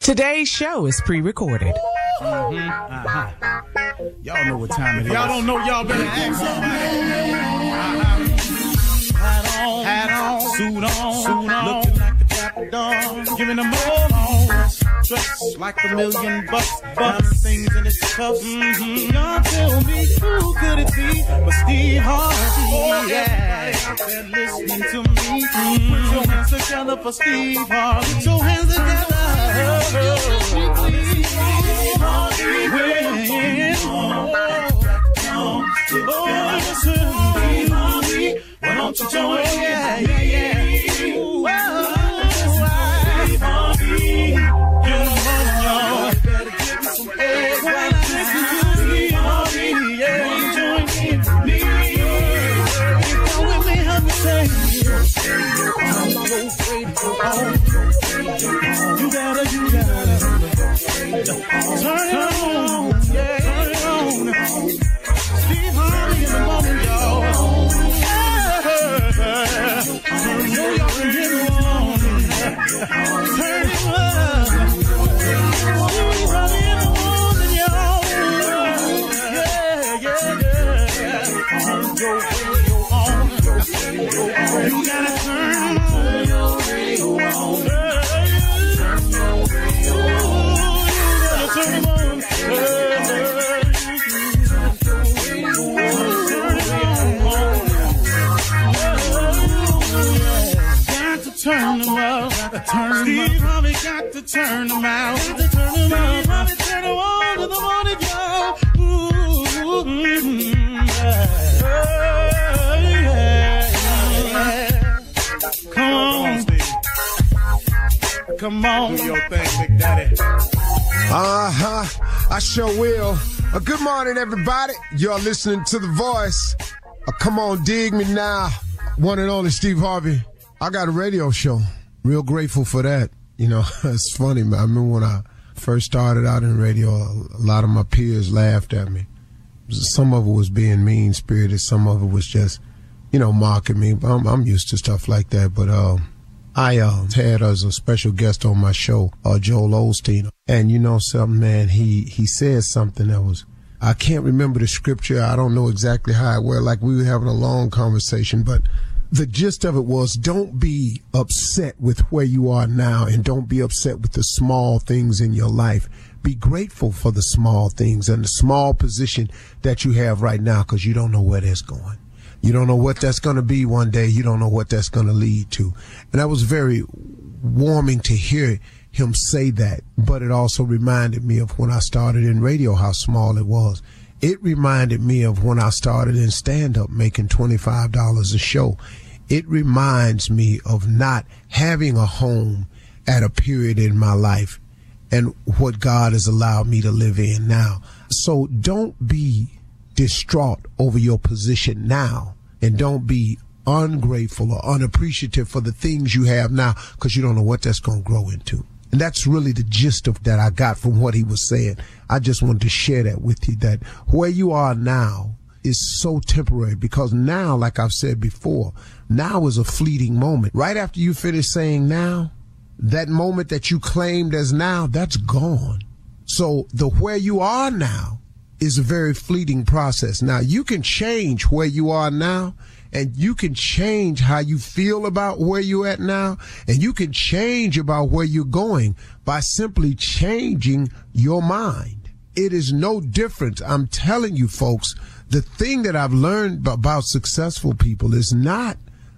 Today's show is pre-recorded. Y'all know what time it is. Y'all don't know, y'all better ask somebody. Hat on, hat on, suit on, suit on, looking like the dapper dawn, giving them all on. Dressed like a million bucks, diamond things in his cuffs. Mm-hmm. Y'all tell me who could it be but Steve Harvey? Yeah, out there listening to me. Put your hands together for Steve Harvey. Put your hands together. Oh, don't you join? Got to turn them out. Got to turn them out. Steve Harvey turn them on to the morning, y'all. Ooh, mm, yeah, yeah, yeah. Come on, Steve. Come on. Do your thing, Big Daddy. Uh huh. I sure will. Uh, good morning, everybody. Y'all listening to The Voice. Uh, come on, dig me now. One and only Steve Harvey. I got a radio show. Real grateful for that. You know, it's funny. I remember when I first started out in radio, a lot of my peers laughed at me. Some of it was being mean spirited, some of it was just, you know, mocking me. I'm, I'm used to stuff like that, but, um, I uh, had as a special guest on my show, uh, Joel Osteen, and you know something, man. He he said something that was I can't remember the scripture. I don't know exactly how it went. Like we were having a long conversation, but the gist of it was don't be upset with where you are now, and don't be upset with the small things in your life. Be grateful for the small things and the small position that you have right now, because you don't know where that's going. You don't know what that's going to be one day. You don't know what that's going to lead to. And that was very warming to hear him say that. But but it also reminded me of when I started in radio, how small it was. It reminded me of when I started in stand up making $25 a show. It reminds me of not having a home at a period in my life and what God has allowed me to live in now. So don't be distraught over your position now and don't be ungrateful or unappreciative for the things you have now because you don't know what that's going to grow into. And that's really the gist of that I got from what he was saying. I just wanted to share that with you that where you are now is so temporary because now, like I've said before, now is a fleeting moment. Right after you finish saying now, that moment that you claimed as now, that's gone. So the where you are now is a very fleeting process. Now you can change where you are now and you can change how you feel about where you're at now and you can change about where you're going by simply changing your mind. It is no different. I'm telling you folks, the thing that I've learned about successful people is not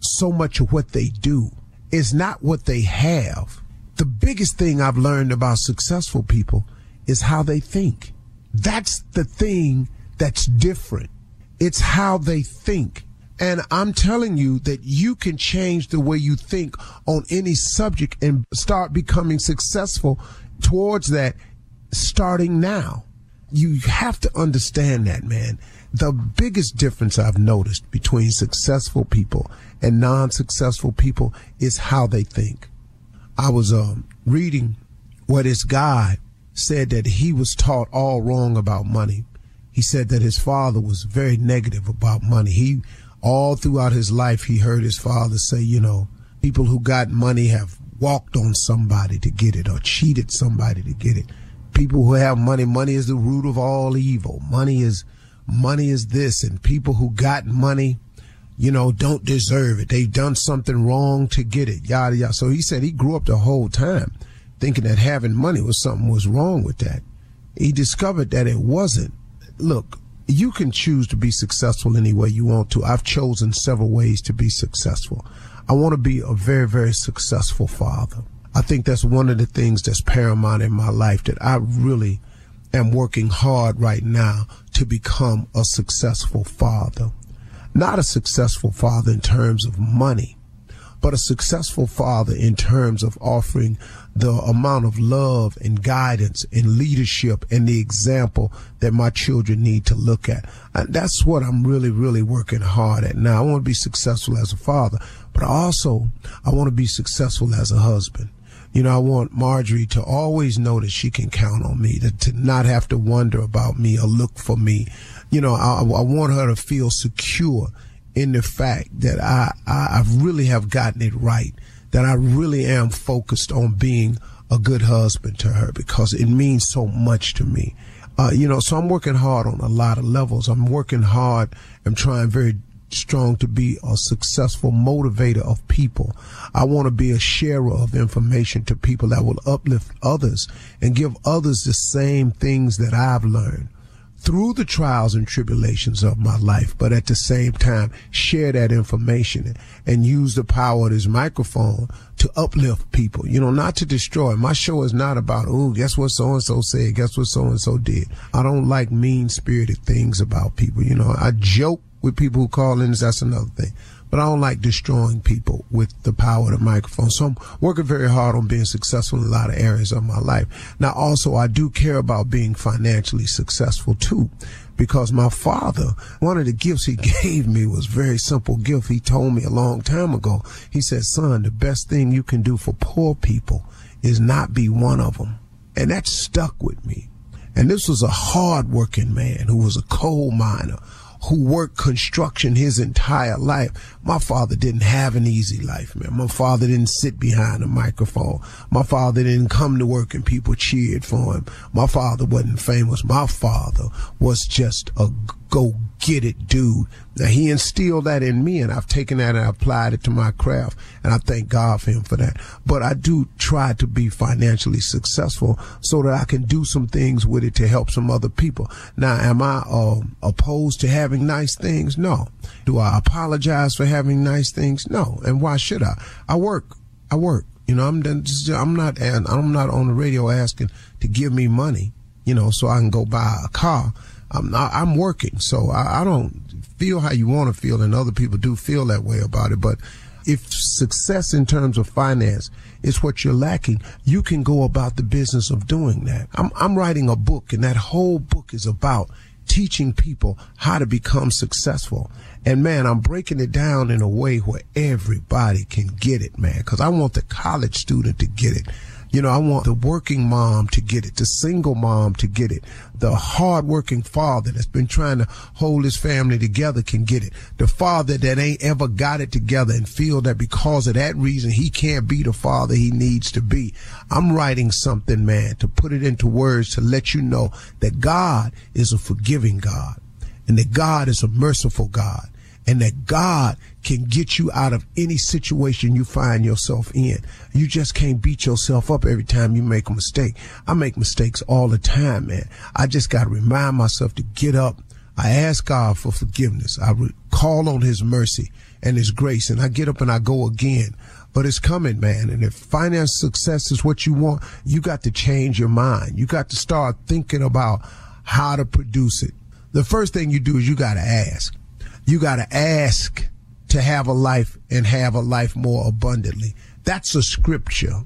so much what they do. It's not what they have. The biggest thing I've learned about successful people is how they think. That's the thing that's different. It's how they think. And I'm telling you that you can change the way you think on any subject and start becoming successful towards that starting now. You have to understand that, man. The biggest difference I've noticed between successful people and non-successful people is how they think. I was um, reading where this guy said that he was taught all wrong about money. He said that his father was very negative about money. He all throughout his life, he heard his father say, you know, people who got money have walked on somebody to get it or cheated somebody to get it. People who have money, money is the root of all evil. Money is, money is this. And people who got money, you know, don't deserve it. They've done something wrong to get it. Yada, yada. So he said he grew up the whole time thinking that having money was something was wrong with that. He discovered that it wasn't. Look, you can choose to be successful any way you want to. I've chosen several ways to be successful. I want to be a very, very successful father. I think that's one of the things that's paramount in my life that I really am working hard right now to become a successful father. Not a successful father in terms of money, but a successful father in terms of offering the amount of love and guidance and leadership and the example that my children need to look at. And that's what I'm really, really working hard at now. I want to be successful as a father, but also I want to be successful as a husband. You know, I want Marjorie to always know that she can count on me, to, to not have to wonder about me or look for me. You know, I, I want her to feel secure in the fact that I, I, I really have gotten it right that I really am focused on being a good husband to her because it means so much to me. Uh, you know, so I'm working hard on a lot of levels. I'm working hard. I'm trying very strong to be a successful motivator of people. I want to be a sharer of information to people that will uplift others and give others the same things that I've learned through the trials and tribulations of my life, but at the same time, share that information and use the power of this microphone to uplift people, you know, not to destroy. My show is not about, oh, guess what so and so said, guess what so and so did. I don't like mean spirited things about people, you know, I joke with people who call in, that's another thing but I don't like destroying people with the power of the microphone. So I'm working very hard on being successful in a lot of areas of my life. Now, also, I do care about being financially successful too, because my father, one of the gifts he gave me was very simple gift. He told me a long time ago. He said, son, the best thing you can do for poor people is not be one of them. And that stuck with me. And this was a hard working man who was a coal miner who worked construction his entire life. My father didn't have an easy life, man. My father didn't sit behind a microphone. My father didn't come to work and people cheered for him. My father wasn't famous. My father was just a go get it dude. Now he instilled that in me and I've taken that and applied it to my craft and I thank God for him for that. But I do try to be financially successful so that I can do some things with it to help some other people. Now, am I uh, opposed to having nice things? No. Do I apologize for having nice things? No. And why should I? I work. I work. You know, I'm I'm not I'm not on the radio asking to give me money. You know, so I can go buy a car. I'm not, I'm working, so I, I don't feel how you want to feel, and other people do feel that way about it. But if success in terms of finance is what you're lacking, you can go about the business of doing that. I'm, I'm writing a book, and that whole book is about teaching people how to become successful. And man, I'm breaking it down in a way where everybody can get it, man, because I want the college student to get it. You know, I want the working mom to get it, the single mom to get it, the hardworking father that's been trying to hold his family together can get it, the father that ain't ever got it together and feel that because of that reason he can't be the father he needs to be. I'm writing something, man, to put it into words to let you know that God is a forgiving God and that God is a merciful God and that God can get you out of any situation you find yourself in. You just can't beat yourself up every time you make a mistake. I make mistakes all the time, man. I just got to remind myself to get up. I ask God for forgiveness. I call on his mercy and his grace and I get up and I go again. But it's coming, man. And if finance success is what you want, you got to change your mind. You got to start thinking about how to produce it. The first thing you do is you got to ask you got to ask to have a life and have a life more abundantly. That's a scripture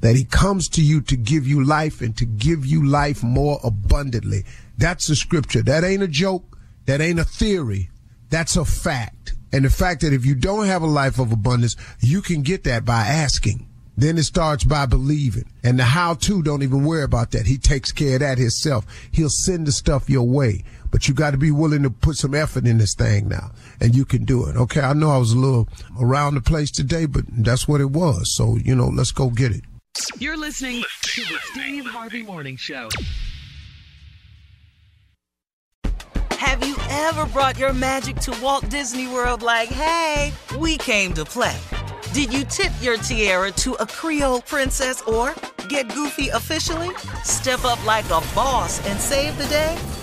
that he comes to you to give you life and to give you life more abundantly. That's a scripture. That ain't a joke. That ain't a theory. That's a fact. And the fact that if you don't have a life of abundance, you can get that by asking. Then it starts by believing. And the how to don't even worry about that. He takes care of that himself. He'll send the stuff your way. But you got to be willing to put some effort in this thing now. And you can do it. Okay. I know I was a little around the place today, but that's what it was. So, you know, let's go get it. You're listening to the Steve Harvey Morning Show. Have you ever brought your magic to Walt Disney World like, hey, we came to play? Did you tip your tiara to a Creole princess or get goofy officially? Step up like a boss and save the day?